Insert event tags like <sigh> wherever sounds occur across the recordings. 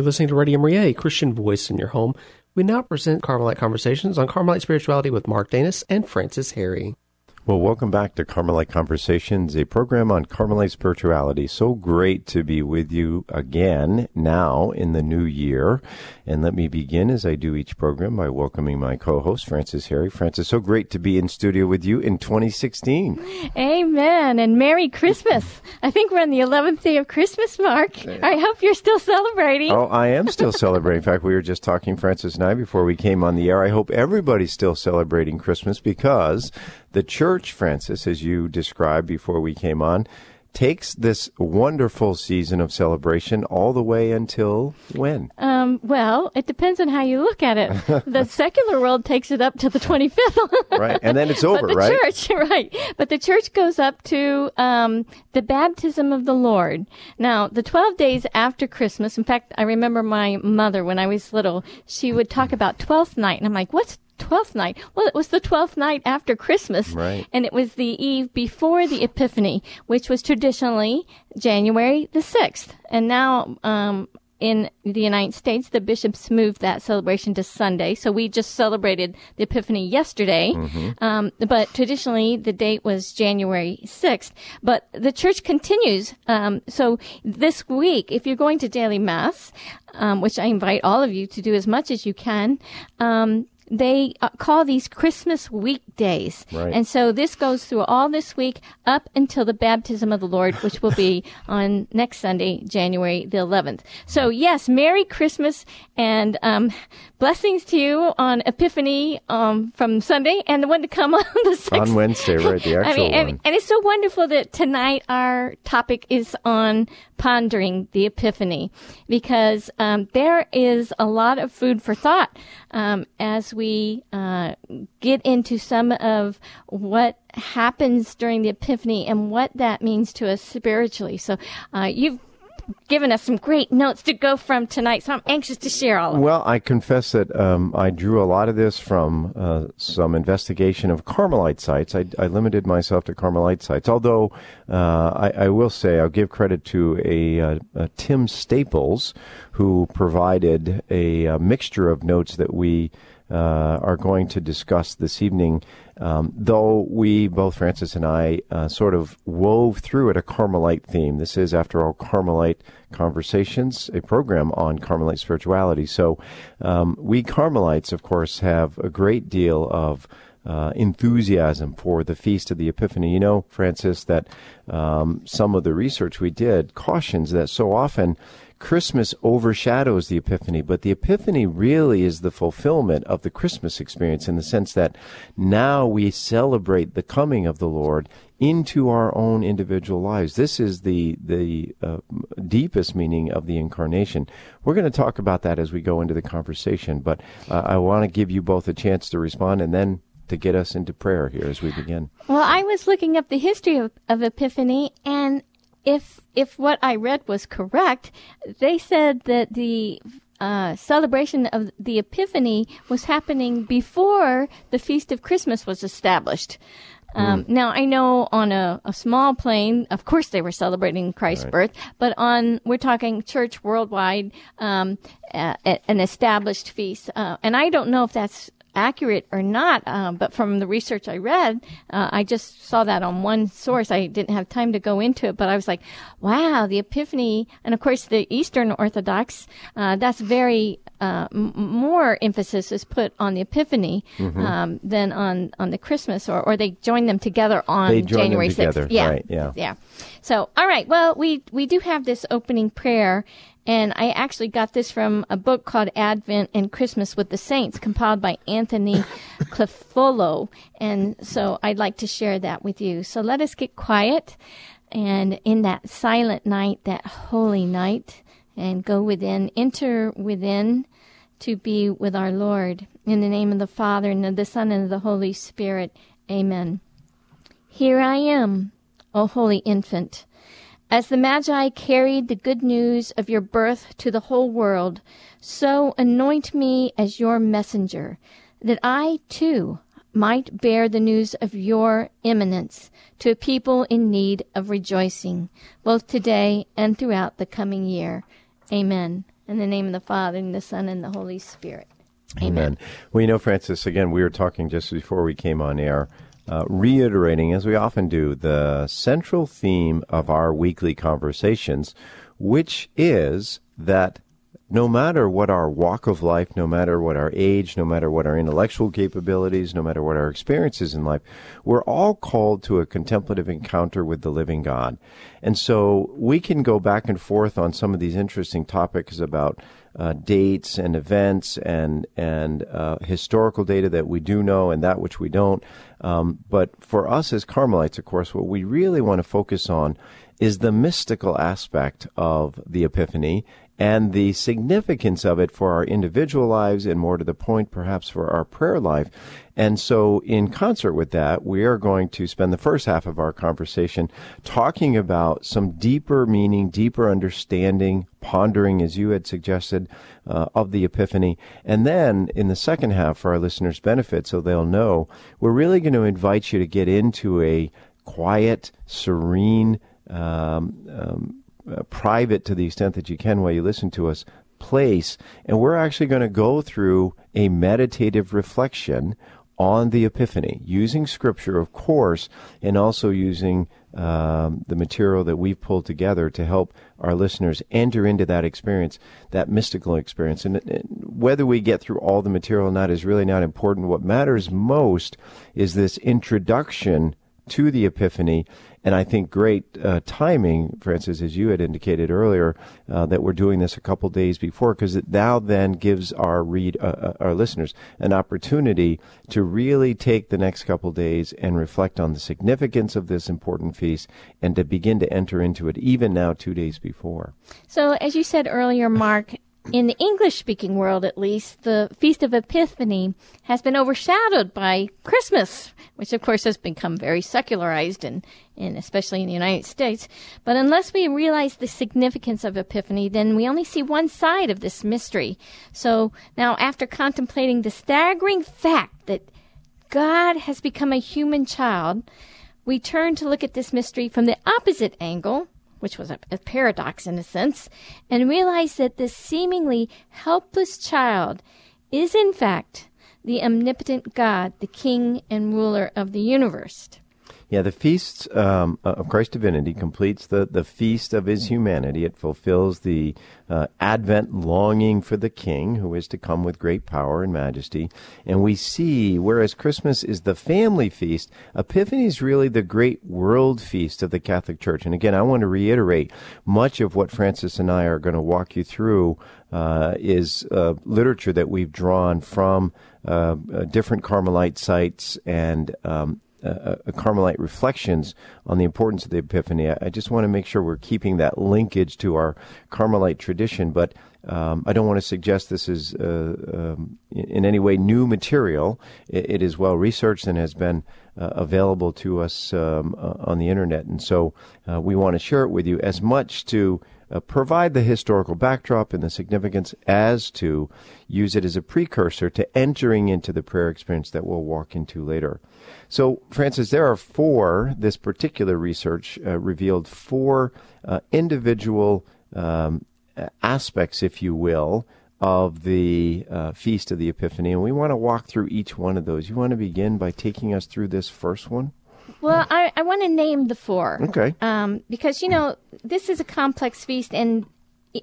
You're listening to Radio Maria, a Christian voice in your home. We now present Carmelite Conversations on Carmelite Spirituality with Mark Danis and Frances Harry. Well, welcome back to Carmelite Conversations, a program on Carmelite spirituality. So great to be with you again now in the new year. And let me begin as I do each program by welcoming my co-host, Frances Harry. Frances, so great to be in studio with you in 2016. Amen. And Merry Christmas. I think we're on the 11th day of Christmas, Mark. I hope you're still celebrating. Oh, I am still celebrating. In fact, we were just talking, Frances and I, before we came on the air. I hope everybody's still celebrating Christmas because the church, Frances, as you described before we came on, takes this wonderful season of celebration all the way until when? Um, well, it depends on how you look at it. the <laughs> secular world takes it up to the 25th. right. And then it's over, but the right? church, <laughs> right. But the church goes up to um, the baptism of the Lord. Now, the 12 days after Christmas, in fact, I remember my mother when I was little, she would talk about 12th night. And I'm like, what's 12th night. Well, it was the 12th night after Christmas. Right. And it was the eve before the Epiphany, which was traditionally January the 6th. And now, um, in the United States, the bishops moved that celebration to Sunday. So we just celebrated the Epiphany yesterday. Mm-hmm. Um, but traditionally, the date was January 6th. But the church continues. Um, so this week, if you're going to daily mass, um, which I invite all of you to do as much as you can, um, they uh, call these Christmas weekdays. Right. And so this goes through all this week up until the baptism of the Lord, which will be <laughs> on next Sunday, January the 11th. So yes, Merry Christmas and um, blessings to you on Epiphany um, from Sunday and the one to come <laughs> on the 6th. On Wednesday, right? The actual <laughs> I mean, one. and, and it's so wonderful that tonight our topic is on pondering the Epiphany because um, there is a lot of food for thought um, as we uh, get into some of what happens during the Epiphany and what that means to us spiritually. So uh, you've given us some great notes to go from tonight, so I'm anxious to share all of them. Well, I confess that um, I drew a lot of this from uh, some investigation of Carmelite sites. I, I, limited myself to Carmelite sites, although uh, I, I, will say I'll give credit to a, uh, a Tim Staples who provided a, a, mixture of notes that we uh, are going to discuss this evening. Um, though we, both Frances and I, uh, sort of wove through it a Carmelite theme. This is, after all, Carmelite Conversations, a program on Carmelite spirituality. So um, we Carmelites, of course, have a great deal of uh, enthusiasm for the Feast of the Epiphany. You know, Frances, that um, some of the research we did cautions that so often Christmas overshadows the Epiphany, but the Epiphany really is the fulfillment of the Christmas experience in the sense that now we celebrate the coming of the Lord into our own individual lives. This is the the uh, deepest meaning of the incarnation. We're going to talk about that as we go into the conversation, but uh, I want to give you both a chance to respond and then to get us into prayer here as we begin. Well, I was looking up the history of, of Epiphany, and if if what I read was correct, they said that the uh, celebration of the Epiphany was happening before the Feast of Christmas was established. Um, mm. Now I know on a, a, small plane, of course they were celebrating Christ's right. birth, but on we're talking church worldwide, um, uh, an established feast, uh, and I don't know if that's accurate or not, uh, but from the research I read, uh, I just saw that on one source. I didn't have time to go into it, but I was like, wow, the Epiphany, and of course the Eastern Orthodox, uh, that's very uh, m- more emphasis is put on the Epiphany mm-hmm. um, than on on the Christmas, or or they join them together on January sixth. Yeah, right, yeah, yeah. So, all right. Well, we we do have this opening prayer, and I actually got this from a book called Advent and Christmas with the Saints, compiled by Anthony <laughs> Chiffolo. And so I'd like to share that with you. So let us get quiet and in that silent night, that holy night, and go within, enter within to be with our Lord. In the name of the Father, and of the Son, and of the Holy Spirit. Amen. Here I am, O holy infant. As the Magi carried the good news of your birth to the whole world, so anoint me as your messenger, that I, too, might bear the news of your imminence to a people in need of rejoicing, both today and throughout the coming year. Amen In the name of the Father, and the Son, and the Holy Spirit. Amen. Well, you know, Frances, again, we were talking just before we came on air, uh, reiterating, as we often do, the central theme of our weekly conversations, which is that no matter what our walk of life, no matter what our age, no matter what our intellectual capabilities, no matter what our experiences in life, we're all called to a contemplative encounter with the living God. And so we can go back and forth on some of these interesting topics about uh, dates and events and and uh, historical data that we do know and that which we don't. Um, but for us as Carmelites, of course, what we really want to focus on is the mystical aspect of the Epiphany and the significance of it for our individual lives and more to the point perhaps for our prayer life. And so in concert with that, we are going to spend the first half of our conversation talking about some deeper meaning, deeper understanding, pondering as you had suggested uh, of the epiphany. And then in the second half for our listeners benefit so they'll know, we're really going to invite you to get into a quiet, serene, um, um, uh, private to the extent that you can while you listen to us place. And we're actually going to go through a meditative reflection on the Epiphany, using Scripture, of course, and also using um, the material that we've pulled together to help our listeners enter into that experience, that mystical experience. And, and whether we get through all the material or not is really not important. What matters most is this introduction to the Epiphany and I think great uh, timing, Frances, as you had indicated earlier, uh, that we're doing this a couple days before, because it now then gives our read uh, uh, our listeners an opportunity to really take the next couple days and reflect on the significance of this important feast, and to begin to enter into it even now, two days before. So, as you said earlier, Mark, in the English speaking world at least, the Feast of Epiphany has been overshadowed by Christmas, which of course has become very secularized and, and especially in the United States. But unless we realize the significance of Epiphany, then we only see one side of this mystery. So now after contemplating the staggering fact that God has become a human child, we turn to look at this mystery from the opposite angle which was a, a, paradox in a sense, and realize that this seemingly helpless child is in fact the omnipotent God, the King and ruler of the universe. Yeah, the feast um, of Christ's divinity completes the, the feast of his humanity. It fulfills the uh, Advent longing for the King who is to come with great power and majesty. And we see, whereas Christmas is the family feast, Epiphany is really the great world feast of the Catholic Church. And again, I want to reiterate much of what Frances and I are going to walk you through uh, is uh, literature that we've drawn from uh, uh different Carmelite sites and um, uh, Carmelite reflections on the importance of the Epiphany. I, I, just want to make sure we're keeping that linkage to our Carmelite tradition, but um, I don't want to suggest this is uh, um, in, any way new material. it, it is well researched and has been uh, available to us um, uh, on the internet, and so uh, we want to share it with you as much to uh, provide the historical backdrop and the significance as to use it as a precursor to entering into the prayer experience that we'll walk into later. So, Frances, there are four, this particular research uh, revealed four uh, individual um, aspects, if you will, of the uh, Feast of the Epiphany. And we want to walk through each one of those. You want to begin by taking us through this first one? Well, I, I want to name the four. Okay. Um, because, you know, this is a complex feast, and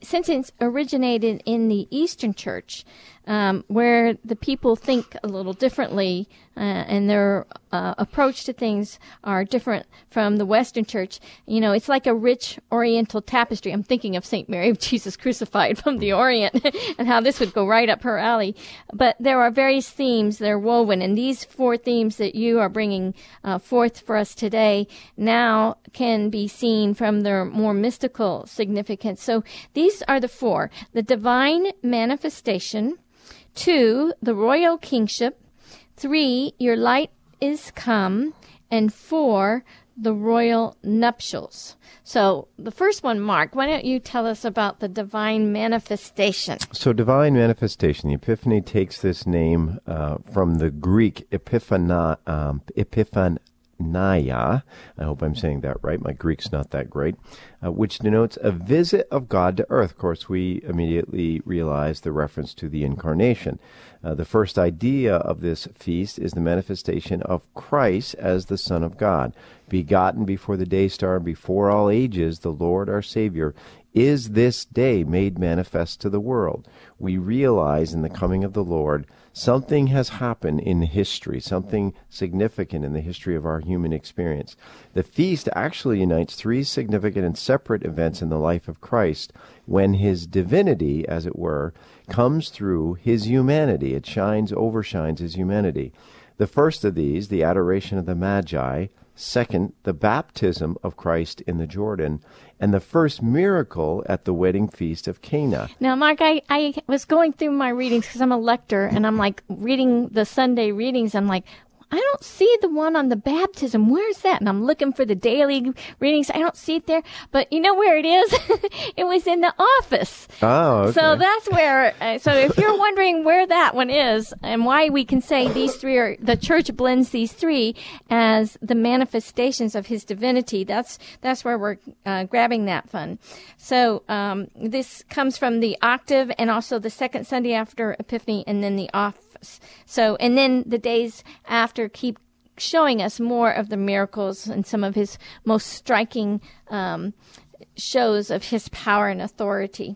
since it's originated in the Eastern Church, um, where the people think a little differently uh, and their uh, approach to things are different from the Western Church. You know, it's like a rich Oriental tapestry. I'm thinking of Saint Mary of <laughs> Jesus crucified from the Orient <laughs> and how this would go right up her alley. But there are various themes that are woven, and these four themes that you are bringing uh, forth for us today now can be seen from their more mystical significance. So these are the four: the divine manifestation Two, the royal kingship. Three, your light is come. And four, the royal nuptials. So, the first one, Mark, why don't you tell us about the divine manifestation? So, divine manifestation, the Epiphany takes this name uh, from the Greek epiphana, um, epiphan, Naya. I hope I'm saying that right. My Greek's not that great, uh, which denotes a visit of God to earth. Of course, we immediately realize the reference to the incarnation. Uh, the first idea of this feast is the manifestation of Christ as the Son of God, begotten before the day star, before all ages, the Lord our Savior is this day made manifest to the world. We realize in the coming of the Lord something has happened in history, something significant in the history of our human experience. The feast actually unites three significant and separate events in the life of Christ when his divinity, as it were, comes through his humanity. It shines, overshines his humanity. The first of these, the adoration of the Magi, second, the baptism of Christ in the Jordan, and the first miracle at the wedding feast of Cana. Now, Mark, I, I was going through my readings because I'm a lector and I'm like reading the Sunday readings. I'm like, I don't see the one on the baptism. Where's that? And I'm looking for the daily readings. I don't see it there. But you know where it is? <laughs> it was in the office. Oh, okay. So that's where, uh, so if you're <laughs> wondering where that one is and why we can say these three are, the church blends these three as the manifestations of his divinity, that's, that's where we're uh, grabbing that fun. So, um, this comes from the octave and also the second Sunday after Epiphany and then the off so, and then the days after keep showing us more of the miracles and some of his most striking um, shows of his power and authority.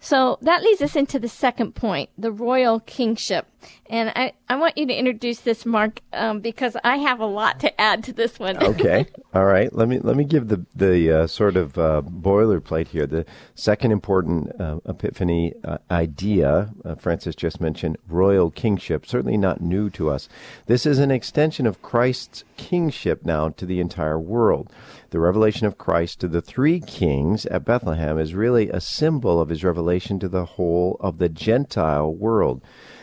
So that leads us into the second point, the royal kingship. And I, I want you to introduce this, Mark, um, because I have a lot to add to this one. <laughs> okay, all right. Let me let me give the the uh, sort of uh, boilerplate here. The second important uh, Epiphany uh, idea, uh, Frances just mentioned, royal kingship. Certainly not new to us. This is an extension of Christ's kingship now to the entire world. The revelation of Christ to the three kings at Bethlehem is really a symbol of his revelation to the whole of the Gentile world.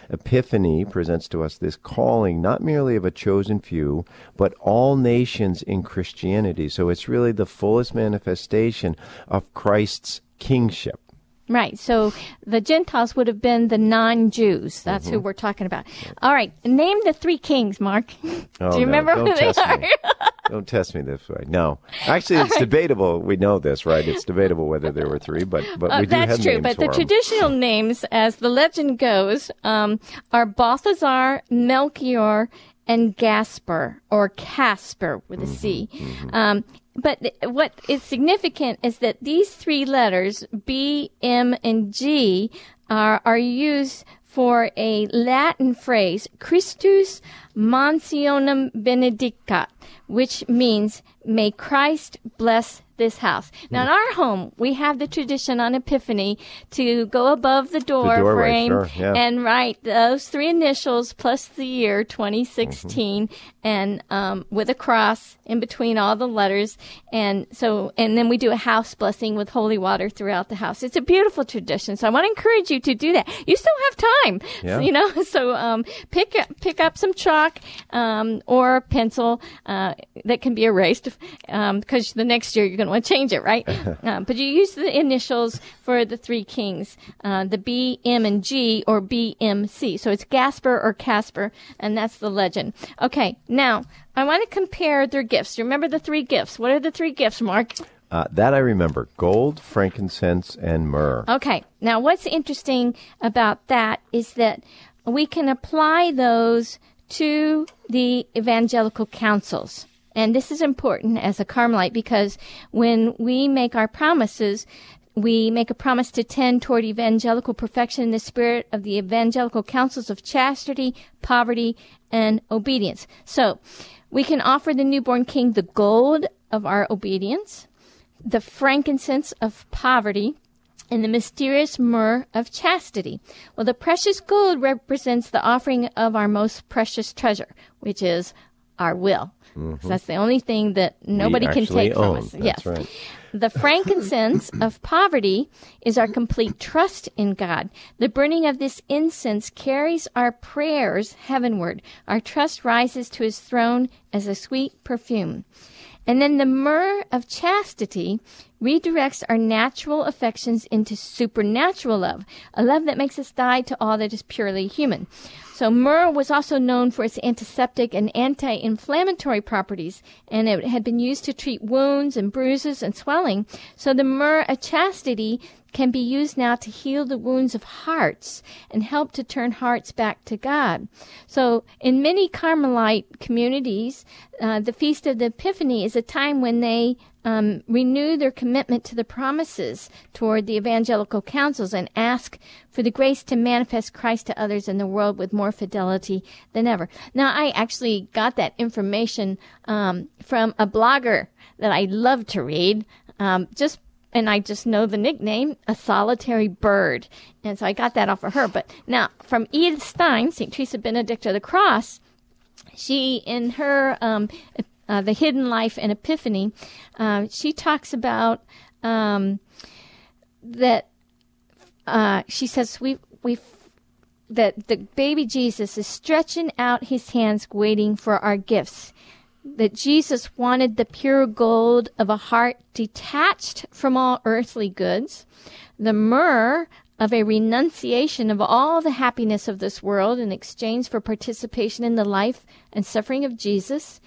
Epiphany presents to us this calling not merely of a chosen few, but all nations in Christianity. So it's really the fullest manifestation of Christ's kingship. Right. So the Gentiles would have been the non Jews. That's mm-hmm. who we're talking about. All right. Name the three kings, Mark. <laughs> Oh, Do you no, remember who they are? <laughs> don't test me this way. No. Actually, it's right. debatable. We know this, right? It's debatable whether there were three, but, but uh, we do that's have true, names but the them. traditional <laughs> names, as the legend goes, um, are Balthazar, Melchior, and Gaspar, or Casper with a C. Mm-hmm, mm-hmm. Um, but what is significant is that these three letters, B, M, and G, are, are used for a Latin phrase, Christus mansionem benedicat, which means, may Christ bless this house. Now, in our home, we have the tradition on Epiphany to go above the door, the frame sure, yeah. and write those three initials plus the year 2016 mm-hmm. and um, with a cross in between all the letters. And so, and then we do a house blessing with holy water throughout the house. It's a beautiful tradition. So I want to encourage you to do that. You still have time, yeah. <laughs> you know, so um, pick, up, pick up some chalk um, or pencil uh, that can be erased because um, the next year you're going to want to change it, right? <laughs> uh, but you use the initials for the three kings, uh, the B, M, and G, or BMC. So it's Gasper or Casper, and that's the legend. Okay, now I want to compare their gifts. You remember the three gifts? What are the three gifts, Mark? Uh, that I remember gold, frankincense, and myrrh. Okay, now what's interesting about that is that we can apply those to the evangelical counsels. And this is important as a Carmelite because when we make our promises, we make a promise to tend toward evangelical perfection in the spirit of the evangelical counsels of chastity, poverty, and obedience. So we can offer the newborn king the gold of our obedience, the frankincense of poverty, and the mysterious myrrh of chastity. Well, the precious gold represents the offering of our most precious treasure, which is our will. Mm-hmm. That's the only thing that nobody can take own. from us. That's yes. Right. The frankincense <coughs> of poverty is our complete trust in God. The burning of this incense carries our prayers heavenward. Our trust rises to his throne as a sweet perfume. And then the myrrh of chastity redirects our natural affections into supernatural love, a love that makes us die to all that is purely human. So myrrh was also known for its antiseptic and anti-inflammatory properties, and it had been used to treat wounds and bruises and swelling. So the myrrh of chastity can be used now to heal the wounds of hearts and help to turn hearts back to God. So, in many Carmelite communities, uh, the Feast of the Epiphany is a time when they um, renew their commitment to the promises toward the evangelical counsels and ask for the grace to manifest Christ to others in the world with more fidelity than ever. Now, I actually got that information um, from a blogger that I love to read. Um, just and I just know the nickname, a solitary bird. And so I got that off of her. But now, from Edith Stein, St. Teresa Benedict of the Cross, she, in her um, uh, The Hidden Life and Epiphany, uh, she talks about um, that uh, she says we we that the baby Jesus is stretching out his hands waiting for our gifts. That Jesus wanted the pure gold of a heart detached from all earthly goods, the myrrh of a renunciation of all the happiness of this world in exchange for participation in the life and suffering of Jesus,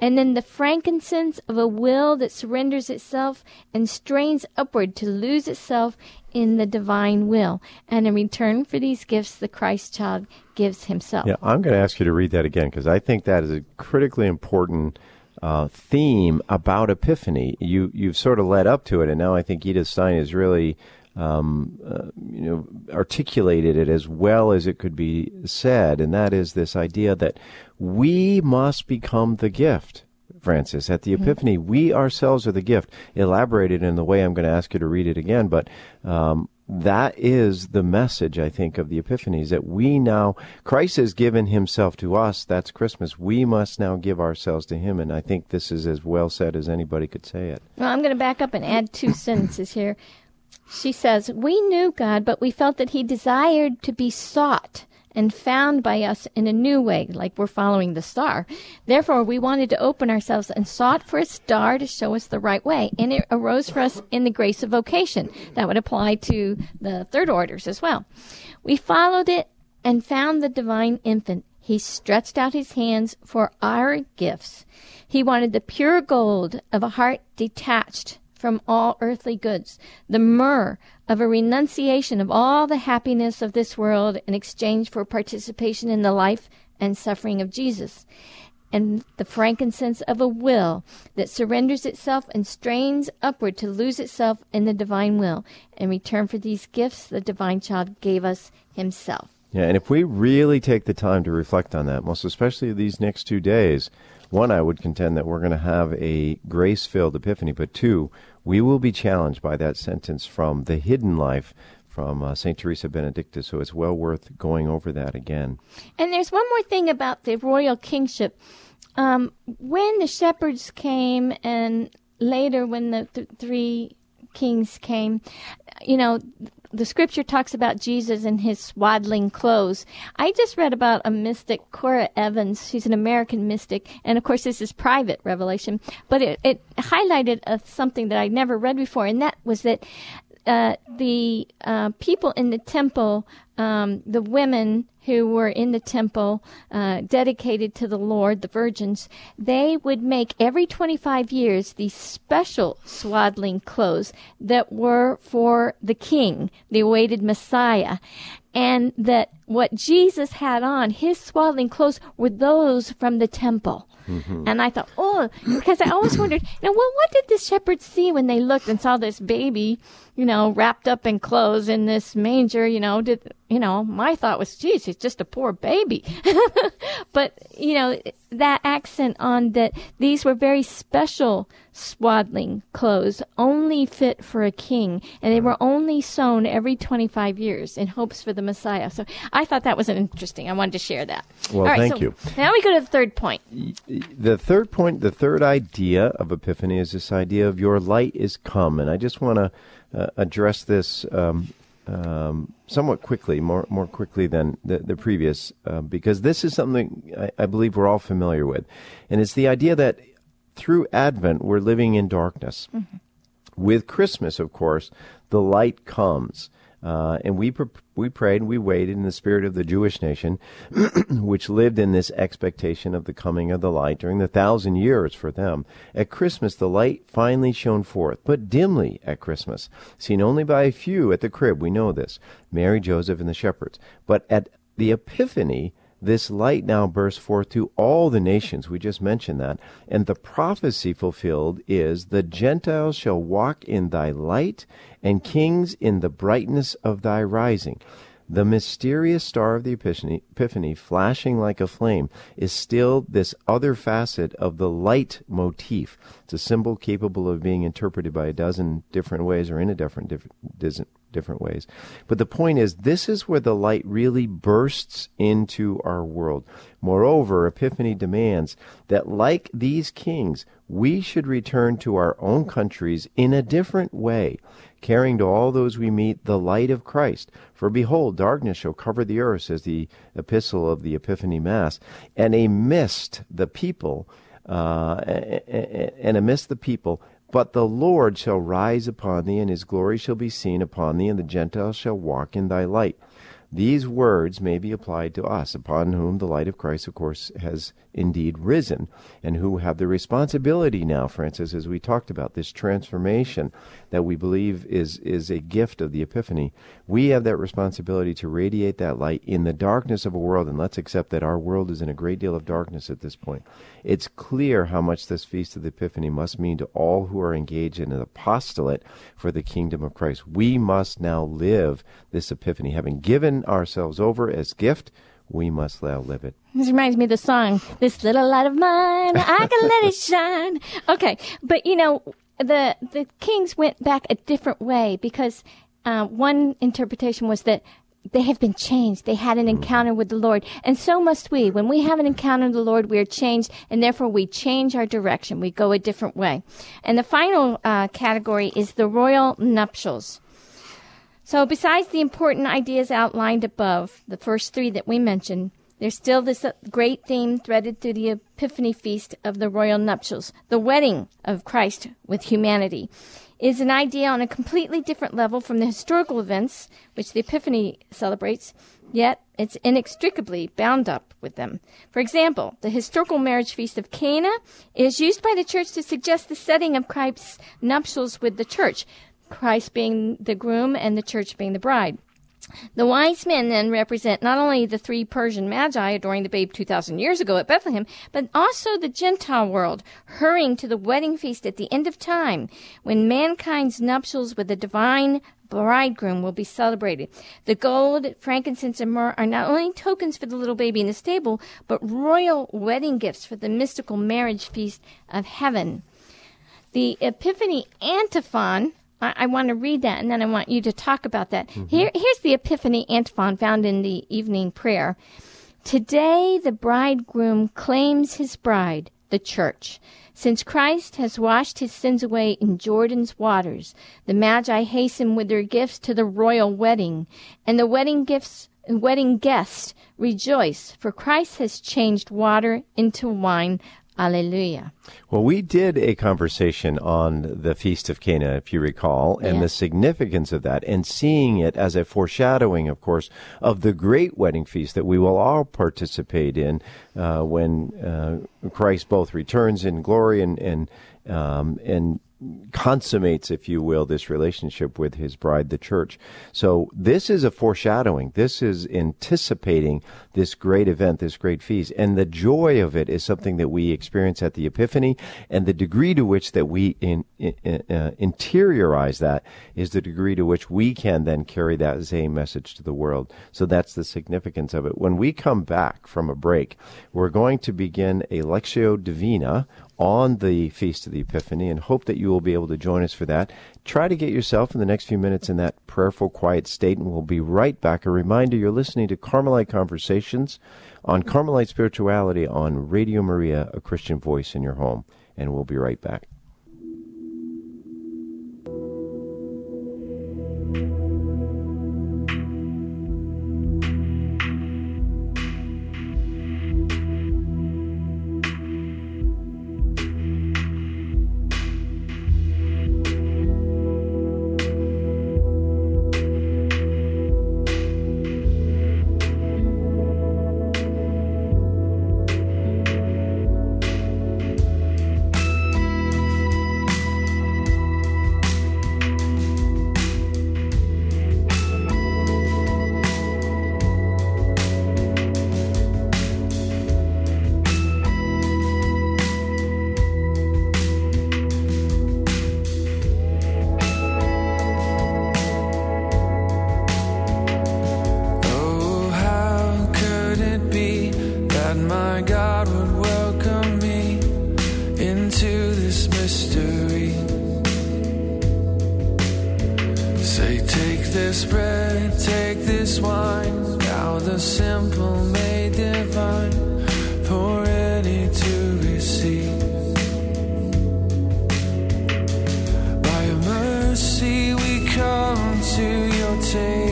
and then the frankincense of a will that surrenders itself and strains upward to lose itself in the divine will. And in return for these gifts, the Christ child gives himself. Yeah, I'm going to ask you to read that again because I think that is a critically important uh, theme about Epiphany. You you've sort of led up to it, and now I think Edith Stein is really. Um, uh, you know, articulated it as well as it could be said, and that is this idea that we must become the gift. Frances, at the mm-hmm. Epiphany, we ourselves are the gift. Elaborated in the way I'm going to ask you to read it again, but um, that is the message, I think, of the Epiphanies that we now, Christ has given himself to us. That's Christmas. We must now give ourselves to him. And I think this is as well said as anybody could say it. Well, I'm going to back up and add two sentences here. She says, We knew God, but we felt that he desired to be sought and found by us in a new way, like we're following the star. Therefore, we wanted to open ourselves and sought for a star to show us the right way. And it arose for us in the grace of vocation. That would apply to the third orders as well. We followed it and found the divine infant. He stretched out his hands for our gifts. He wanted the pure gold of a heart detached from all earthly goods, the myrrh of a renunciation of all the happiness of this world in exchange for participation in the life and suffering of Jesus, and the frankincense of a will that surrenders itself and strains upward to lose itself in the divine will. In return for these gifts, the divine child gave us himself. Yeah, and if we really take the time to reflect on that, most especially these next two days, one, I would contend that we're going to have a grace filled epiphany, but two, we will be challenged by that sentence from The Hidden Life from uh, St. Teresa Benedicta, so it's well worth going over that again. And there's one more thing about the royal kingship. Um, when the shepherds came, and later when the th- three kings came, you know, the scripture talks about Jesus in his swaddling clothes. I just read about a mystic, Cora Evans. She's an American mystic, and of course, this is private revelation, but it, it highlighted uh, something that I'd never read before, and that was that uh, the uh, people in the temple, um, the women who were in the temple uh, dedicated to the Lord, the virgins, they would make every 25 years these special swaddling clothes that were for the king, the awaited Messiah. And that what Jesus had on, his swaddling clothes, were those from the temple. Mm-hmm. And I thought, oh, because I always wondered, now, well, what did the shepherds see when they looked and saw this baby, you know, wrapped up in clothes in this manger? You know, did you know? My thought was, geez, he's just a poor baby. <laughs> but you know, that accent on that these were very special swaddling clothes, only fit for a king, and they were only sewn every 25 years in hopes for the Messiah. So I thought that was interesting. I wanted to share that. Well, thank so you. Now we go to the third point. The third point, the third idea of Epiphany is this idea of your light is come, and I just want to uh, address this. Um, um, somewhat quickly, more more quickly than the, the previous, uh, because this is something I, I, believe we're all familiar with, and it's the idea that through Advent, we're living in darkness. Mm-hmm. With Christmas, of course, the light comes. Uh, and we pre- we prayed and we waited in the spirit of the Jewish nation, <clears throat> which lived in this expectation of the coming of the light during the thousand years for them. At Christmas, the light finally shone forth, but dimly at Christmas, seen only by a few at the crib. We know this Mary, Joseph, and the shepherds. But at the Epiphany, this light now bursts forth to all the nations. We just mentioned that. And the prophecy fulfilled is the Gentiles shall walk in thy light, and kings in the brightness of thy rising. The mysterious star of the Epiphany, Epiphany, flashing like a flame, is still this other facet of the light motif. It's a symbol capable of being interpreted by a dozen different ways or in a different, different, different ways. But the point is, this is where the light really bursts into our world. Moreover, Epiphany demands that, like these kings, we should return to our own countries in a different way, carrying to all those we meet the light of Christ. For behold, darkness shall cover the earth, says the epistle of the Epiphany Mass, and a mist the people, uh, and amidst the people, but the Lord shall rise upon thee, and his glory shall be seen upon thee, and the Gentiles shall walk in thy light. These words may be applied to us, upon whom the light of Christ, of course, has indeed risen, and who have the responsibility now, Frances, as we talked about this transformation that we believe is, is a gift of the Epiphany. We have that responsibility to radiate that light in the darkness of a world, and let's accept that our world is in a great deal of darkness at this point. It's clear how much this Feast of the Epiphany must mean to all who are engaged in an apostolate for the kingdom of Christ. We must now live this Epiphany, having given ourselves over as gift we must now live it. This reminds me of the song, This Little Light of Mine, I can let it shine. <laughs> Okay, but you know, the, the kings went back a different way because uh, one interpretation was that they have been changed. They had an mm-hmm. encounter with the Lord. And so must we. When we have an encounter with the Lord, we are changed, and therefore we change our direction. We go a different way. And the final uh, category is the royal nuptials. So, besides the important ideas outlined above, the first three that we mentioned, there's still this great theme threaded through the Epiphany feast of the royal nuptials, the wedding of Christ with humanity. Is an idea on a completely different level from the historical events which the Epiphany celebrates, yet it's inextricably bound up with them. For example, the historical marriage feast of Cana is used by the church to suggest the setting of Christ's nuptials with the church. Christ being the groom and the church being the bride. The wise men then represent not only the three Persian magi adoring the babe 2,000 years ago at Bethlehem, but also the Gentile world, hurrying to the wedding feast at the end of time, when mankind's nuptials with the divine bridegroom will be celebrated. The gold, frankincense, and myrrh are not only tokens for the little baby in the stable, but royal wedding gifts for the mystical marriage feast of heaven. The Epiphany antiphon I, I want to read that, and then I want you to talk about that. Mm-hmm. Here, here's the Epiphany antiphon found in the evening prayer. Today, the bridegroom claims his bride, the church. Since Christ has washed his sins away in Jordan's waters, the Magi hasten with their gifts to the royal wedding, and the wedding gifts wedding guests rejoice, for Christ has changed water into wine Alleluia. Well, we did a conversation on the Feast of Cana, if you recall, and the significance of that, and seeing it as a foreshadowing, of course, of the great wedding feast that we will all participate in uh, when uh, Christ both returns in glory and and um, and consummates, if you will, this relationship with his bride, the church. So this is a foreshadowing. This is anticipating this great event, this great feast. And the joy of it is something that we experience at the Epiphany. And the degree to which that we in, in, uh, interiorize that is the degree to which we can then carry that same message to the world. So that's the significance of it. When we come back from a break, we're going to begin a Lectio Divina on the Feast of the Epiphany and hope that you will be able to join us for that. Try to get yourself in the next few minutes in that prayerful, quiet state, and we'll be right back. A reminder you're listening to Carmelite Conversations on Carmelite Spirituality on Radio Maria, a Christian voice in your home. And we'll be right back. Say, take this bread, take this wine, now the simple made divine, for any to receive. By your mercy we come to your table.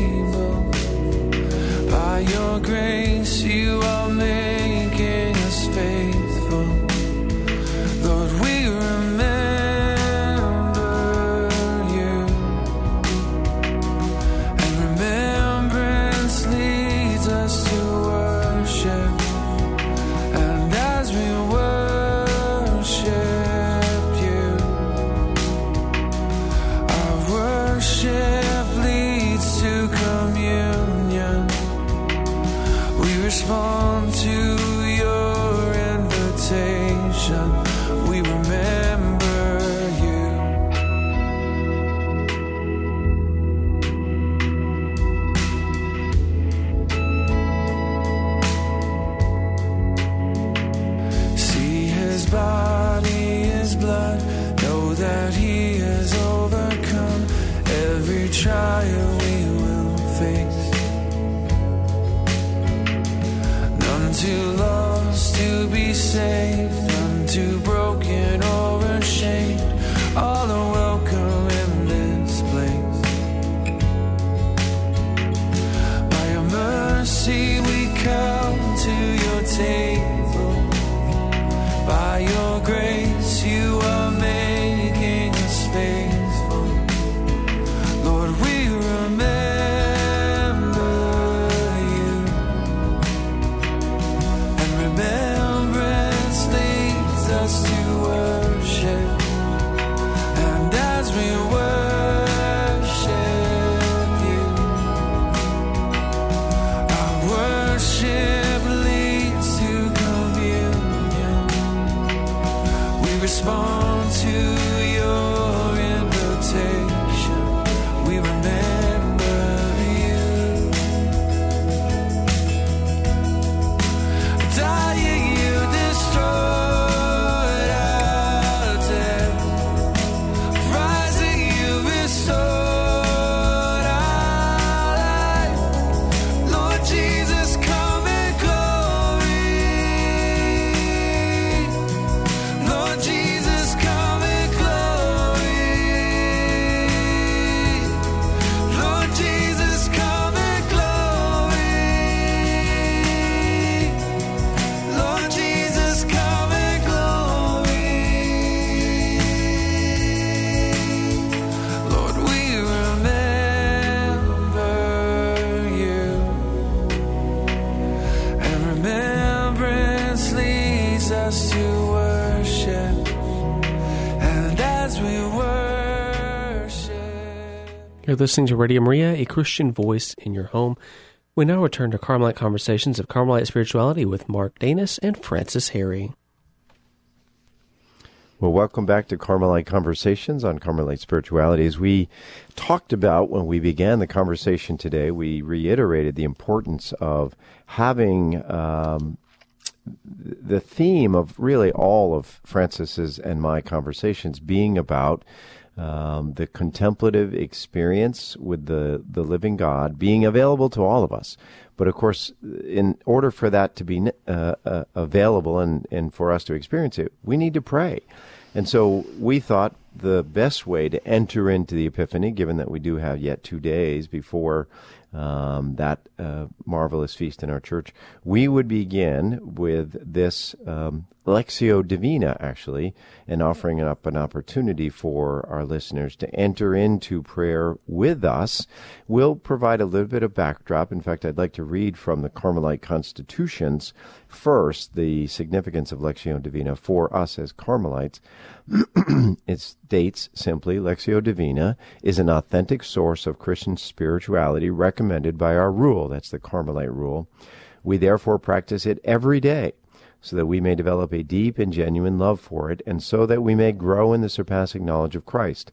Listening to Radio Maria, a Christian voice in your home. We now return to Carmelite Conversations of Carmelite Spirituality with Mark Danis and Frances Harry. Well, welcome back to Carmelite Conversations on Carmelite Spirituality. As we talked about when we began the conversation today, we reiterated the importance of having um, the theme of really all of Frances's and my conversations being about um, the contemplative experience with the, the living God being available to all of us. But of course, in order for that to be uh, uh, available and, and for us to experience it, we need to pray. And so we thought the best way to enter into the Epiphany, given that we do have yet two days before um, that uh, marvelous feast in our church, we would begin with this um, Lectio Divina, actually, and offering up an opportunity for our listeners to enter into prayer with us. We'll provide a little bit of backdrop. In fact, I'd like to read from the Carmelite Constitutions first the significance of Lectio Divina for us as Carmelites. <clears throat> it states simply Lectio Divina is an authentic source of Christian spirituality recommended by our rule. That's the Carmelite rule. We therefore practice it every day so that we may develop a deep and genuine love for it, and so that we may grow in the surpassing knowledge of Christ.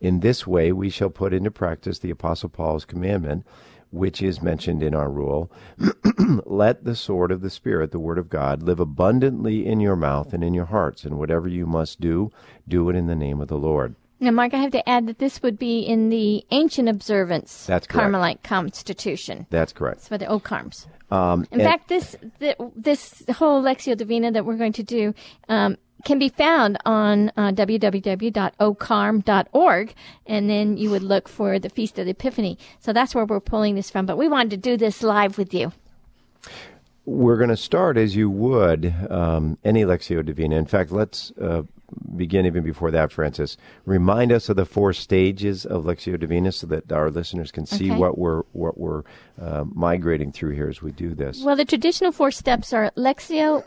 In this way, we shall put into practice the Apostle Paul's commandment, which is mentioned in our rule <clears throat> Let the sword of the Spirit, the Word of God, live abundantly in your mouth and in your hearts, and whatever you must do, do it in the name of the Lord. Now, Mark, I have to add that this would be in the ancient observance That's correct. Carmelite constitution. That's correct. It's for the old Carms. Um, In fact, this the, this whole Lectio Divina that we're going to do um, can be found on uh, www.ocarm.org, and then you would look for the Feast of the Epiphany. So that's where we're pulling this from. But we wanted to do this live with you. We're going to start as you would um, any Lectio Divina. In fact, let's uh, begin even before that, Frances. Remind us of the four stages of Lectio Divina so that our listeners can see Okay. what we're what we're uh, migrating through here as we do this. Well, the traditional four steps are Lectio,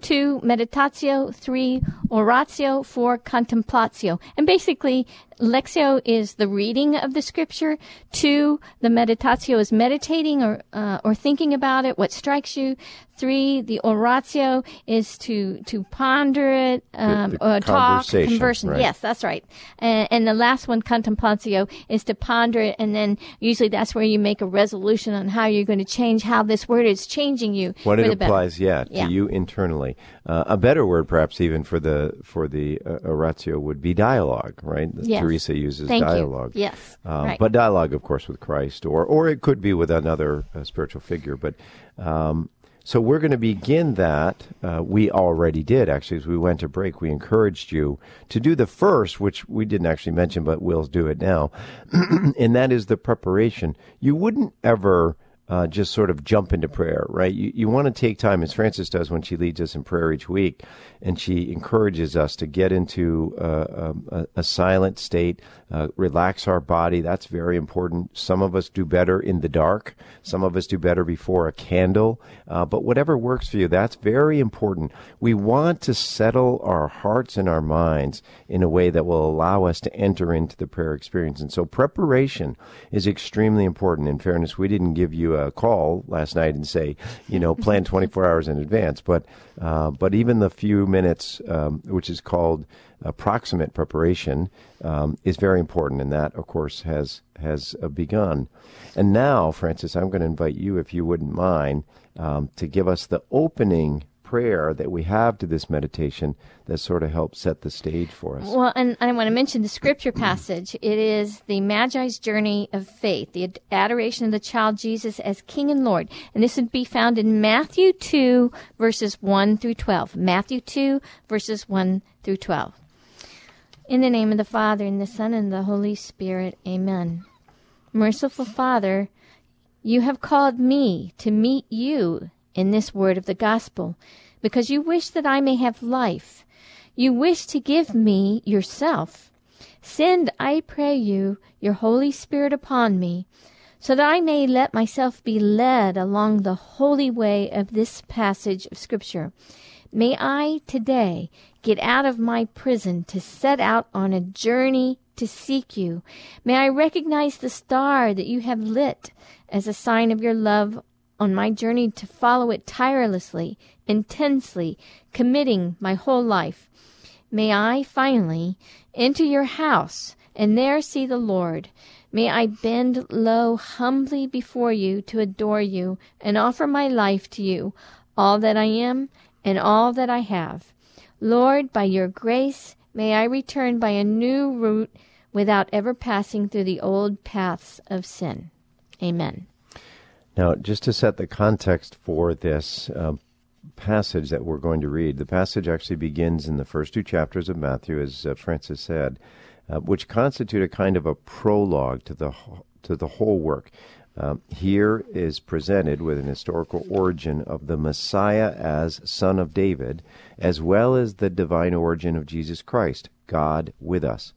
two, Meditatio, three, Oratio, four, Contemplatio. And basically, Lectio is the reading of the scripture. Two, the Meditatio is meditating or, uh, or thinking about it, what strikes you. Three, the Oratio is to, to ponder it, um, the or talk, conversation, conversion. right. Yes, that's right. And, and the last one, Contemplatio, is to ponder it, and then usually that's where you make a resolution on how you're going to change, how this word is changing you. What it applies, yeah, to Yeah. you internally. Uh, a better word, perhaps even for the for the uh, oratio, would be dialogue, right? Yes. Teresa uses Thank you. dialogue. Yes, Um, right. But dialogue, of course, with Christ, or or it could be with another uh, spiritual figure. But um, so we're going to begin that. Uh, we already did actually as we went to break. We encouraged you to do the first, which we didn't actually mention, but we'll do it now, <clears throat> and that is the preparation. You wouldn't ever uh, just sort of jump into prayer, right? You, you want to take time, as Frances does when she leads us in prayer each week, and she encourages us to get into uh, um, a, a silent state, uh, relax our body. That's very important. Some of us do better in the dark. Some of us do better before a candle. Uh, but whatever works for you, that's very important. We want to settle our hearts and our minds in a way that will allow us to enter into the prayer experience. And so preparation is extremely important. In fairness, we didn't give you a call last night and say, you know, plan <laughs> 24 hours in advance. But uh, but even the few minutes, um, which is called approximate preparation, um, is very important, and that, of course, has has uh, begun. And now, Frances, I'm going to invite you, if you wouldn't mind, um, to give us the opening prayer that we have to this meditation that sort of helps set the stage for us. Well, and I want to mention the scripture <clears throat> passage. It is the Magi's journey of faith, the adoration of the child Jesus as King and Lord. And this would be found in Matthew 2, verses 1 through 12. Matthew 2, verses 1 through 12. In the name of the Father, and the Son, and the Holy Spirit, amen. Merciful Father, you have called me to meet you in this word of the gospel, because you wish that I may have life. You wish to give me yourself. Send, I pray you, your Holy Spirit upon me, so that I may let myself be led along the holy way of this passage of Scripture. May I today get out of my prison to set out on a journey to seek you. May I recognize the star that you have lit as a sign of your love on my journey to follow it tirelessly, intensely, committing my whole life. May I finally enter your house and there see the Lord. May I bend low humbly before you to adore you and offer my life to you, all that I am and all that I have. Lord, by your grace, may I return by a new route without ever passing through the old paths of sin. Amen. Now, just to set the context for this uh, passage that we're going to read, the passage actually begins in the first two chapters of Matthew, as uh, Frances said, uh, which constitute a kind of a prologue to the to the whole work. Um, here is presented with an historical origin of the Messiah as Son of David, as well as the divine origin of Jesus Christ, God with us.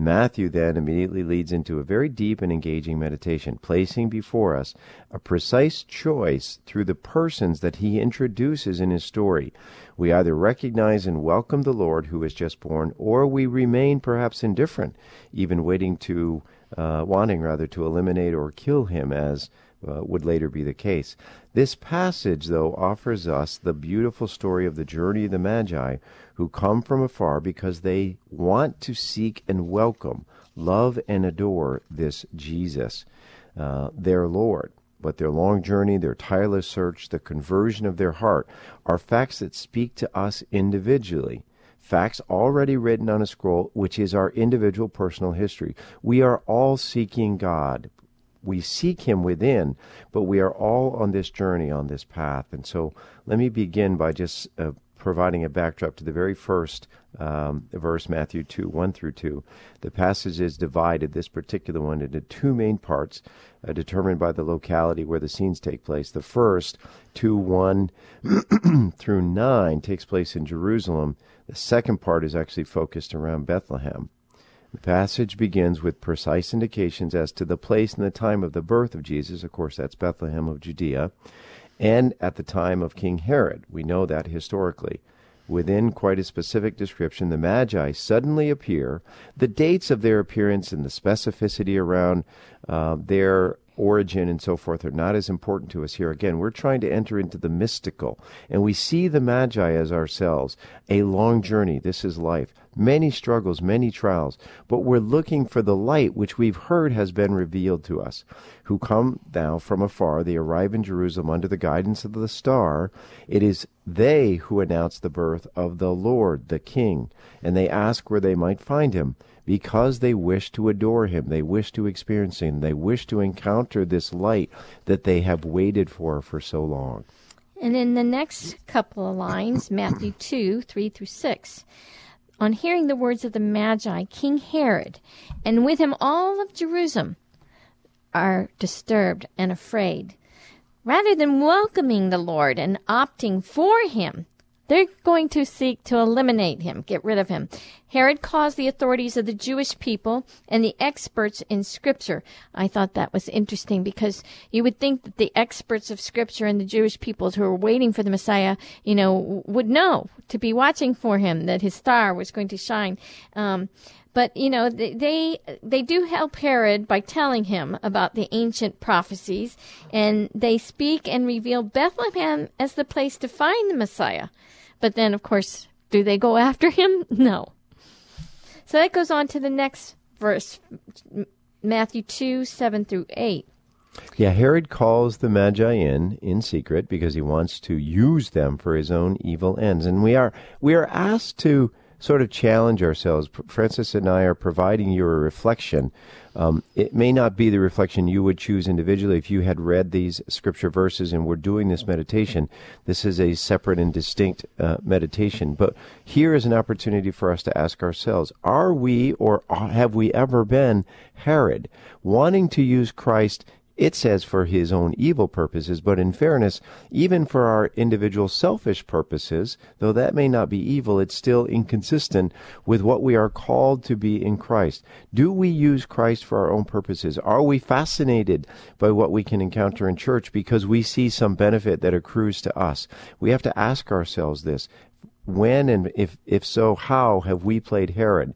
Matthew then immediately leads into a very deep and engaging meditation, placing before us a precise choice through the persons that he introduces in his story. We either recognize and welcome the Lord who is just born, or we remain perhaps indifferent, even waiting to, uh, wanting rather to eliminate or kill him, as uh, would later be the case. This passage, though, offers us the beautiful story of the journey of the Magi who come from afar because they want to seek and welcome, love and adore this Jesus, uh, their Lord. But their long journey, their tireless search, the conversion of their heart are facts that speak to us individually. facts already written on a scroll, which is our individual personal history. We are all seeking God. We seek Him within, but we are all on this journey, on this path. And so let me begin by just uh, providing a backdrop to the very first um, verse, Matthew 2 1 through 2. The passage is divided, this particular one, into two main parts uh, determined by the locality where the scenes take place. The first, 2 1 <clears throat> through 9, takes place in Jerusalem. The second part is actually focused around Bethlehem. The passage begins with precise indications as to the place and the time of the birth of Jesus. Of course, that's Bethlehem of Judea and at the time of King Herod. We know that historically. Within quite a specific description, the Magi suddenly appear. The dates of their appearance and the specificity around uh, their origin and so forth are not as important to us here. Again, we're trying to enter into the mystical, and we see the Magi as ourselves. A long journey. This is life. Many struggles, many trials, but we're looking for the light which we've heard has been revealed to us. Who come now from afar, they arrive in Jerusalem under the guidance of the star. It is they who announce the birth of the Lord, the King, and they ask where they might find him because they wish to adore him, they wish to experience him, they wish to encounter this light that they have waited for for so long. And in the next couple of lines, <coughs> Matthew 2 3 through 6. On hearing the words of the Magi, King Herod, and with him all of Jerusalem, are disturbed and afraid. Rather than welcoming the Lord and opting for him, they're going to seek to eliminate him, get rid of him. Herod caused the authorities of the Jewish people and the experts in Scripture. I thought that was interesting because you would think that the experts of Scripture and the Jewish peoples who were waiting for the Messiah, you know, would know to be watching for him, that his star was going to shine. Um, but you know they they do help Herod by telling him about the ancient prophecies, and they speak and reveal Bethlehem as the place to find the Messiah. But then, of course, do they go after him? <laughs> No. So that goes on to the next verse, Matthew 2 7 through 8. Yeah, Herod calls the Magi in in secret because he wants to use them for his own evil ends. And we are we are asked to sort of challenge ourselves. Frances and I are providing you a reflection. Um, it may not be the reflection you would choose individually if you had read these scripture verses and were doing this meditation. This is a separate and distinct uh, meditation. But here is an opportunity for us to ask ourselves Are we or have we ever been Herod, wanting to use Christ it says for his own evil purposes, but in fairness, even for our individual selfish purposes, though that may not be evil, it's still inconsistent with what we are called to be in Christ. Do we use Christ for our own purposes? Are we fascinated by what we can encounter in church because we see some benefit that accrues to us? We have to ask ourselves this. When and if, if so, how have we played Herod?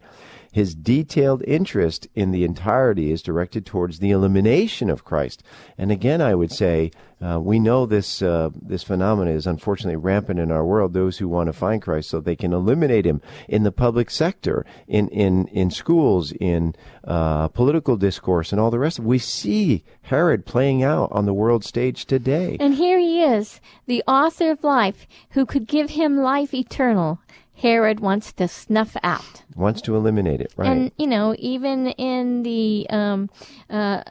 His detailed interest in the entirety is directed towards the elimination of Christ. And again, I would say uh, we know this uh, this phenomenon is unfortunately rampant in our world. Those who want to find Christ so they can eliminate him in the public sector, in in in schools, in uh, political discourse, and all the rest. We see Herod playing out on the world stage today. And here he is, the author of life, who could give him life eternal. Herod wants to snuff out. Wants to eliminate it, right? And you know, even in the um, uh,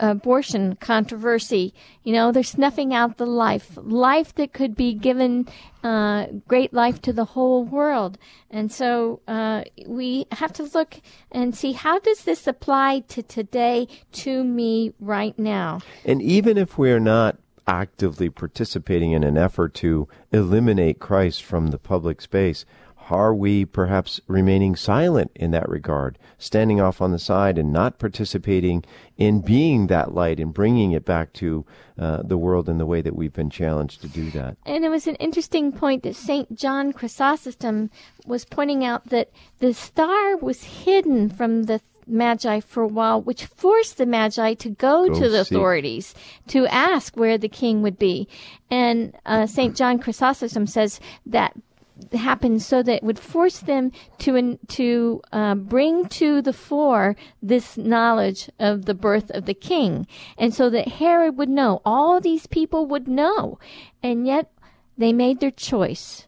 abortion controversy, you know, they're snuffing out the life, life that could be given uh, great life to the whole world. And so uh, we have to look and see how does this apply to today, to me right now. And even if we're not actively participating in an effort to eliminate Christ from the public space? Are we perhaps remaining silent in that regard, standing off on the side and not participating in being that light and bringing it back to uh, the world in the way that we've been challenged to do that? And it was an interesting point that St. John Chrysostom was pointing out that the star was hidden from the Magi for a while, which forced the Magi to go, go to the see. authorities to ask where the king would be. And uh, St. John Chrysostom says that happened so that it would force them to to uh, bring to the fore this knowledge of the birth of the king, and so that Herod would know. All these people would know, and yet they made their choice.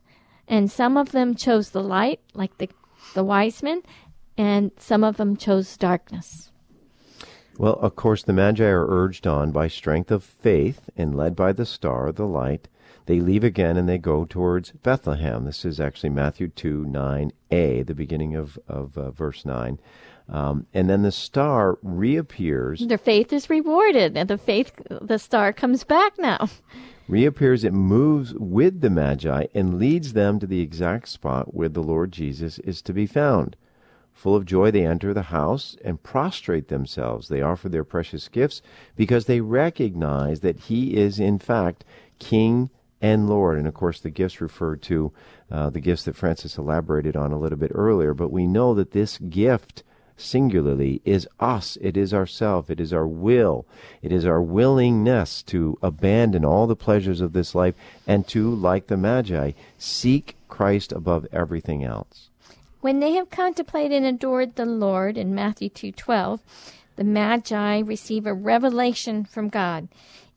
And some of them chose the light, like the, the wise men, and some of them chose darkness. Well, of course, the Magi are urged on by strength of faith and led by the star, the light. They leave again and they go towards Bethlehem. This is actually Matthew 2 9a, the beginning of, of uh, verse 9. Um, and then the star reappears. Their faith is rewarded, and the faith, the star comes back now. Reappears, it moves with the Magi and leads them to the exact spot where the Lord Jesus is to be found. Full of joy, they enter the house and prostrate themselves. They offer their precious gifts because they recognize that He is, in fact, King and Lord. And of course, the gifts refer to uh, the gifts that Frances elaborated on a little bit earlier. But we know that this gift singularly is us. It is ourself. It is our will. It is our willingness to abandon all the pleasures of this life and to, like the Magi, seek Christ above everything else. When they have contemplated and adored the Lord in Matthew 2:12, the Magi receive a revelation from God.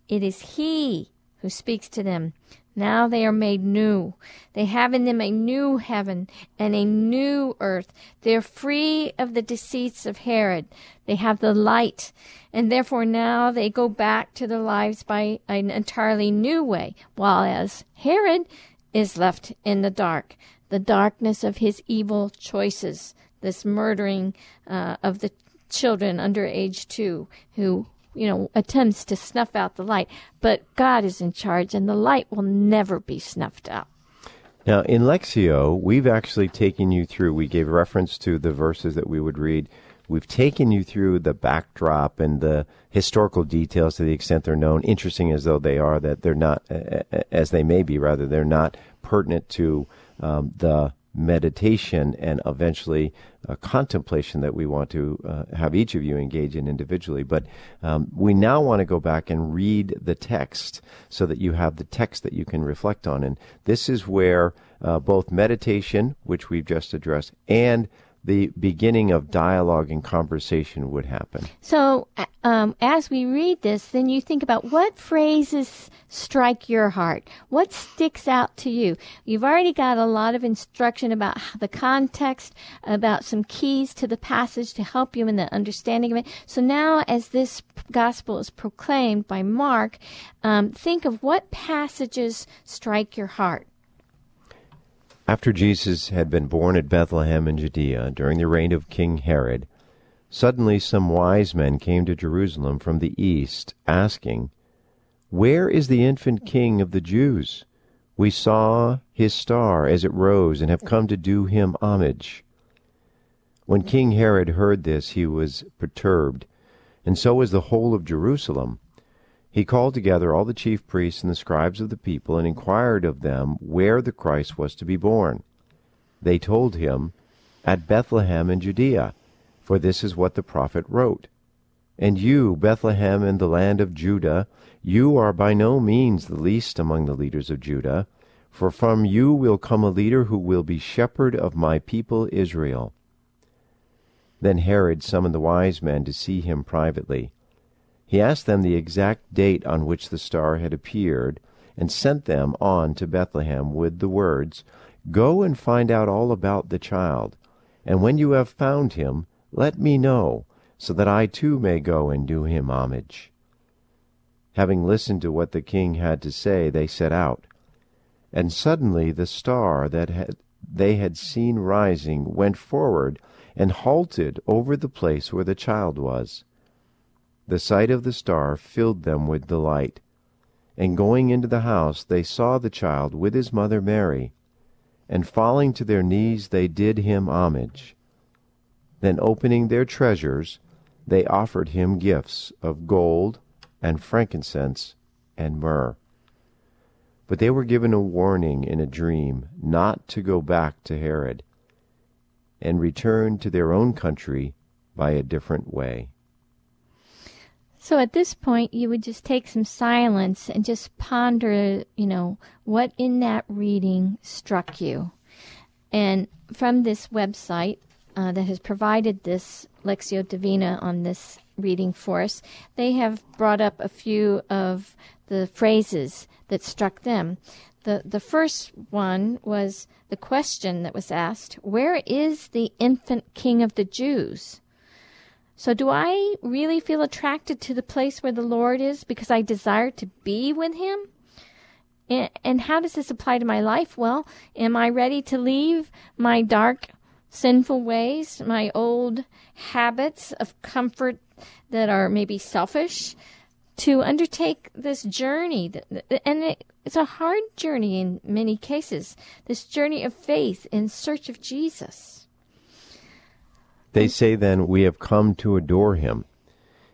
It is he who speaks to them. Now they are made new. They have in them a new heaven and a new earth. They are free of the deceits of Herod. They have the light, and therefore now they go back to their lives by an entirely new way, while as Herod is left in the dark, the darkness of his evil choices, this murdering uh, of the children under age two who you know, attempts to snuff out the light. But God is in charge, and the light will never be snuffed out. Now, in lectio we've actually taken you through, we gave reference to the verses that we would read. We've taken you through the backdrop and the historical details to the extent they're known, interesting as though they are, that they're not, as they may be, rather, they're not pertinent to um, the meditation and eventually contemplation that we want to uh, have each of you engage in individually. But um, we now want to go back and read the text so that you have the text that you can reflect on. And this is where uh, both meditation, which we've just addressed, and the beginning of dialogue and conversation would happen. So, um, as we read this, then you think about what phrases strike your heart. What sticks out to you? You've already got a lot of instruction about the context, about some keys to the passage to help you in the understanding of it. So now, as this gospel is proclaimed by Mark, um, think of what passages strike your heart. After Jesus had been born at Bethlehem in Judea during the reign of King Herod, suddenly some wise men came to Jerusalem from the east, asking, Where is the infant king of the Jews? We saw his star as it rose and have come to do him homage. When King Herod heard this, he was perturbed, and so was the whole of Jerusalem. He called together all the chief priests and the scribes of the people and inquired of them where the Christ was to be born. They told him, At Bethlehem in Judea, for this is what the prophet wrote. And you, Bethlehem in the land of Judah, you are by no means the least among the leaders of Judah, for from you will come a leader who will be shepherd of my people Israel. Then Herod summoned the wise men to see him privately. He asked them the exact date on which the star had appeared, and sent them on to Bethlehem with the words, Go and find out all about the child, and when you have found him, let me know, so that I too may go and do him homage. Having listened to what the king had to say, they set out. And suddenly the star that had, they had seen rising went forward and halted over the place where the child was. The sight of the star filled them with delight. And going into the house, they saw the child with his mother Mary. And falling to their knees, they did him homage. Then opening their treasures, they offered him gifts of gold and frankincense and myrrh. But they were given a warning in a dream not to go back to Herod, and return to their own country by a different way. So at this point, you would just take some silence and just ponder, you know, what in that reading struck you. And from this website uh, that has provided this Lectio Divina on this reading for us, they have brought up a few of the phrases that struck them. The the first one was the question that was asked, "Where is the infant king of the Jews?" So do I really feel attracted to the place where the Lord is because I desire to be with him? And, how does this apply to my life? Well, am I ready to leave my dark sinful ways, my old habits of comfort that are maybe selfish, to undertake this journey. And it's a hard journey in many cases, this journey of faith in search of Jesus. They say then, We have come to adore him.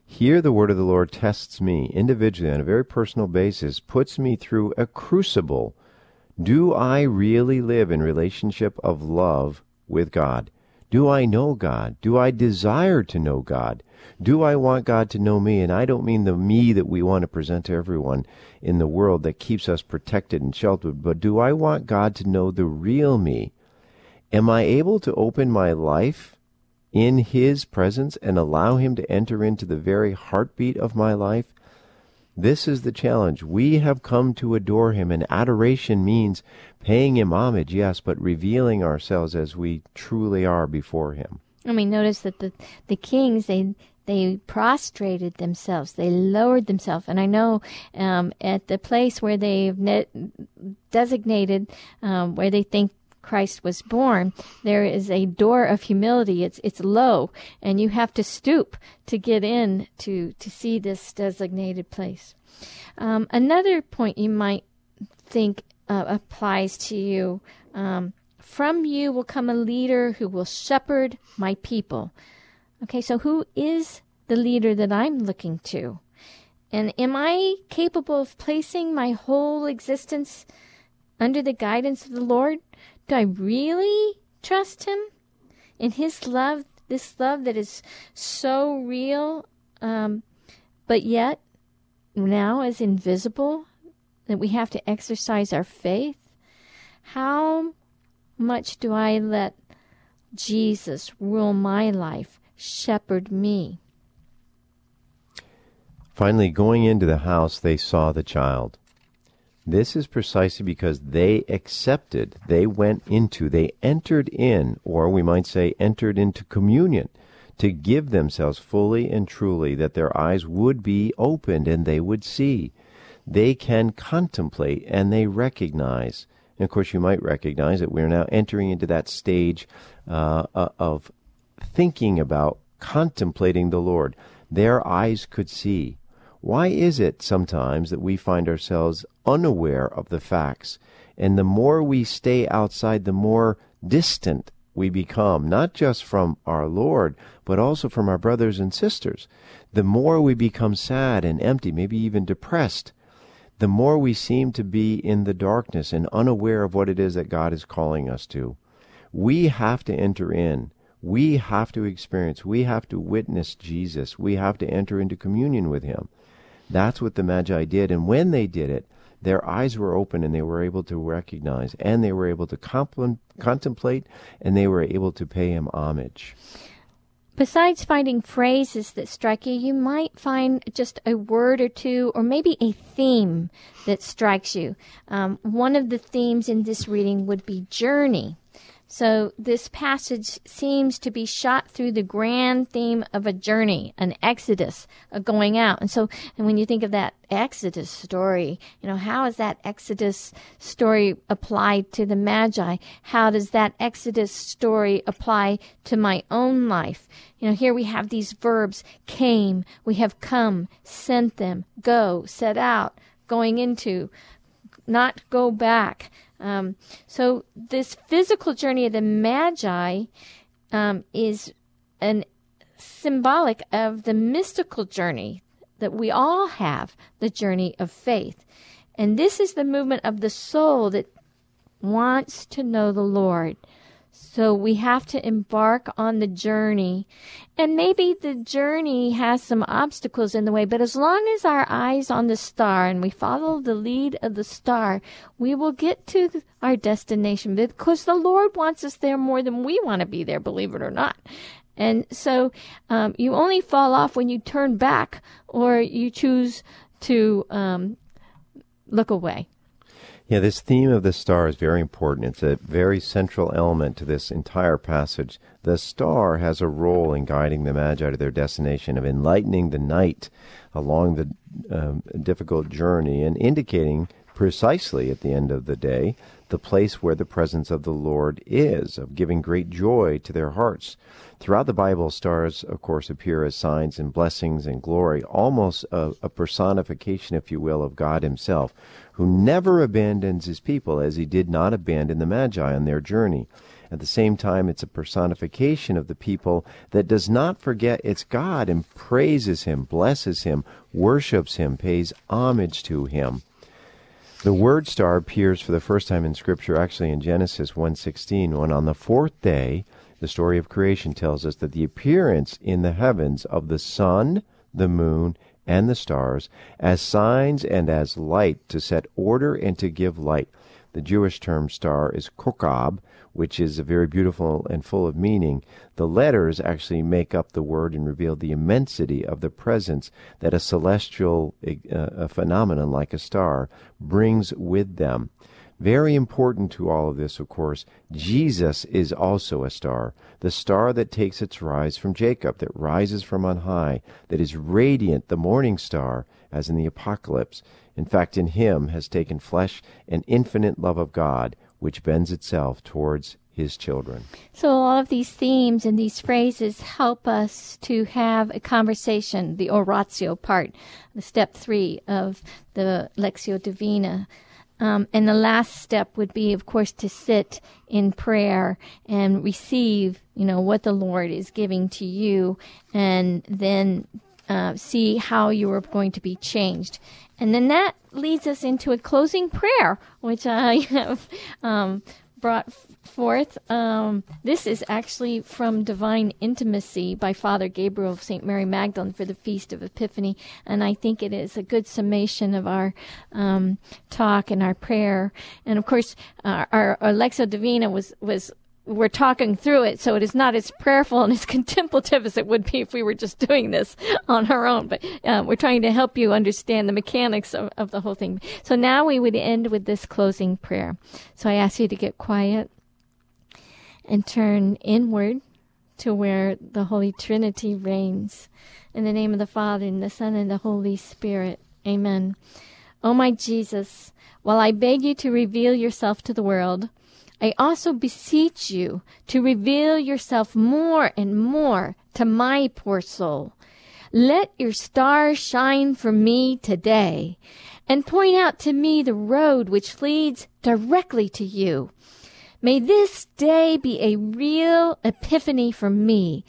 Here, the word of the Lord tests me individually on a very personal basis, puts me through a crucible. Do I really live in relationship of love with God? Do I know God? Do I desire to know God? Do I want God to know me? And I don't mean the me that we want to present to everyone in the world that keeps us protected and sheltered, but do I want God to know the real me? Am I able to open my life in His presence and allow Him to enter into the very heartbeat of my life? This is the challenge. We have come to adore him, and adoration means paying him homage, yes, but revealing ourselves as we truly are before him. I mean, notice that the the kings they they prostrated themselves, they lowered themselves, and I know um, at the place where they've designated um, where they think Christ was born, there is a door of humility. It's it's low, and you have to stoop to get in to to see this designated place. Um, another point you might think uh, applies to you. Um, from you will come a leader who will shepherd my people. Okay, so who is the leader that I'm looking to? And am I capable of placing my whole existence under the guidance of the Lord? Do I really trust Him in His love, this love that is so real, um, but yet now is invisible, that we have to exercise our faith? How much do I let Jesus rule my life, shepherd me? Finally, going into the house, they saw the child. This is precisely because they accepted, they went into, they entered in, or we might say entered into communion to give themselves fully and truly that their eyes would be opened and they would see. They can contemplate and they recognize. And of course, you might recognize that we're now entering into that stage uh, uh of thinking about contemplating the Lord. Their eyes could see. Why is it sometimes that we find ourselves unaware of the facts? And the more we stay outside, the more distant we become, not just from our Lord, but also from our brothers and sisters. The more we become sad and empty, maybe even depressed, the more we seem to be in the darkness and unaware of what it is that God is calling us to. We have to enter in. We have to experience. We have to witness Jesus. We have to enter into communion with Him. That's what the Magi did. And when they did it, their eyes were open and they were able to recognize and they were able to contemplate and they were able to pay him homage. Besides finding phrases that strike you, you might find just a word or two, or maybe a theme that strikes you. Um, one of the themes in this reading would be journey. So this passage seems to be shot through the grand theme of a journey, an exodus, a going out. And so, and when you think of that exodus story, you know, how is that exodus story applied to the Magi? How does that exodus story apply to my own life? You know, here we have these verbs came, we have come, sent them, go, set out, going into, not go back. Um, so this physical journey of the Magi um, is an symbolic of the mystical journey that we all have, the journey of faith. And this is the movement of the soul that wants to know the Lord. So we have to embark on the journey. And maybe the journey has some obstacles in the way, but as long as our eyes on the star and we follow the lead of the star, we will get to our destination because the Lord wants us there more than we want to be there, believe it or not. And so um, you only fall off when you turn back or you choose to um, look away. Yeah, this theme of the star is very important. It's a very central element to this entire passage. The star has a role in guiding the Magi to their destination, of enlightening the night along the um, difficult journey, and indicating precisely at the end of the day the place where the presence of the Lord is, of giving great joy to their hearts. Throughout the Bible, stars, of course, appear as signs and blessings and glory, almost a, a, personification, if you will, of God Himself, who never abandons His people as He did not abandon the Magi on their journey. At the same time, it's a personification of the people that does not forget its God and praises Him, blesses Him, worships Him, pays homage to Him. The word star appears for the first time in Scripture, actually in Genesis 1:16, when on the fourth day the story of creation tells us that the appearance in the heavens of the sun, the moon, and the stars as signs and as light to set order and to give light. The Jewish term star is kokab, which is very beautiful and full of meaning. The letters actually make up the word and reveal the immensity of the presence that a celestial uh, a phenomenon like a star brings with them. Very important to all of this, of course, Jesus is also a star, the star that takes its rise from Jacob, that rises from on high, that is radiant, the morning star, as in the Apocalypse. In fact, in him has taken flesh an infinite love of God, which bends itself towards his children. So, all of these themes and these phrases help us to have a conversation, the oratio part, the step three of the Lectio Divina. Um, and the last step would be, of course, to sit in prayer and receive, you know, what the Lord is giving to you, and then uh, see how you are going to be changed. And then that leads us into a closing prayer, which I <laughs> have um, brought forth. Um, this is actually from Divine Intimacy by Father Gabriel of St. Mary Magdalene for the Feast of Epiphany, and I think it is a good summation of our um, talk and our prayer. And of course, our, our, our Lectio Divina was was we're talking through it, so it is not as prayerful and as <laughs> contemplative as it would be if we were just doing this on our own. But uh, we're trying to help you understand the mechanics of, of the whole thing. So now we would end with this closing prayer. So I ask you to get quiet and turn inward to where the Holy Trinity reigns. In the name of the Father, and the Son, and the Holy Spirit. Amen. O oh my Jesus, while I beg you to reveal yourself to the world, I also beseech you to reveal yourself more and more to my poor soul. Let your star shine for me today and point out to me the road which leads directly to you. May this day be a real epiphany for me,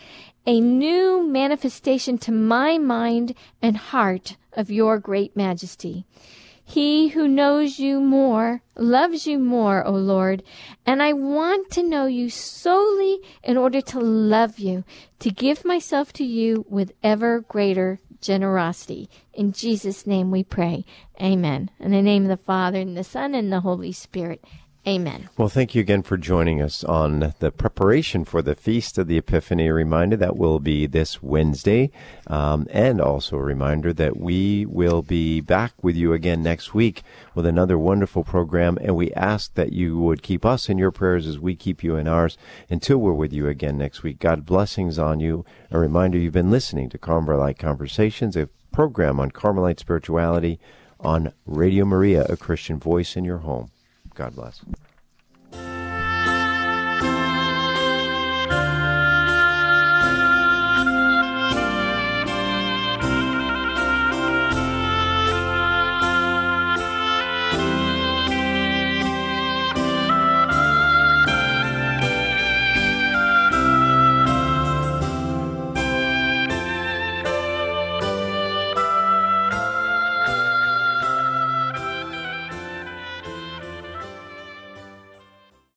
a new manifestation to my mind and heart of your great majesty. He who knows you more loves you more, O Lord, and I want to know you solely in order to love you, to give myself to you with ever greater generosity. In Jesus' name we pray. Amen. In the name of the Father, and the Son, and the Holy Spirit. Amen. Well, thank you again for joining us on the preparation for the Feast of the Epiphany. A reminder that will be this Wednesday, um, and also a reminder that we will be back with you again next week with another wonderful program. And we ask that you would keep us in your prayers as we keep you in ours until we're with you again next week. God blessings on you. A reminder you've been listening to Carmelite Conversations, a program on Carmelite spirituality on Radio Maria, a Christian voice in your home. God bless.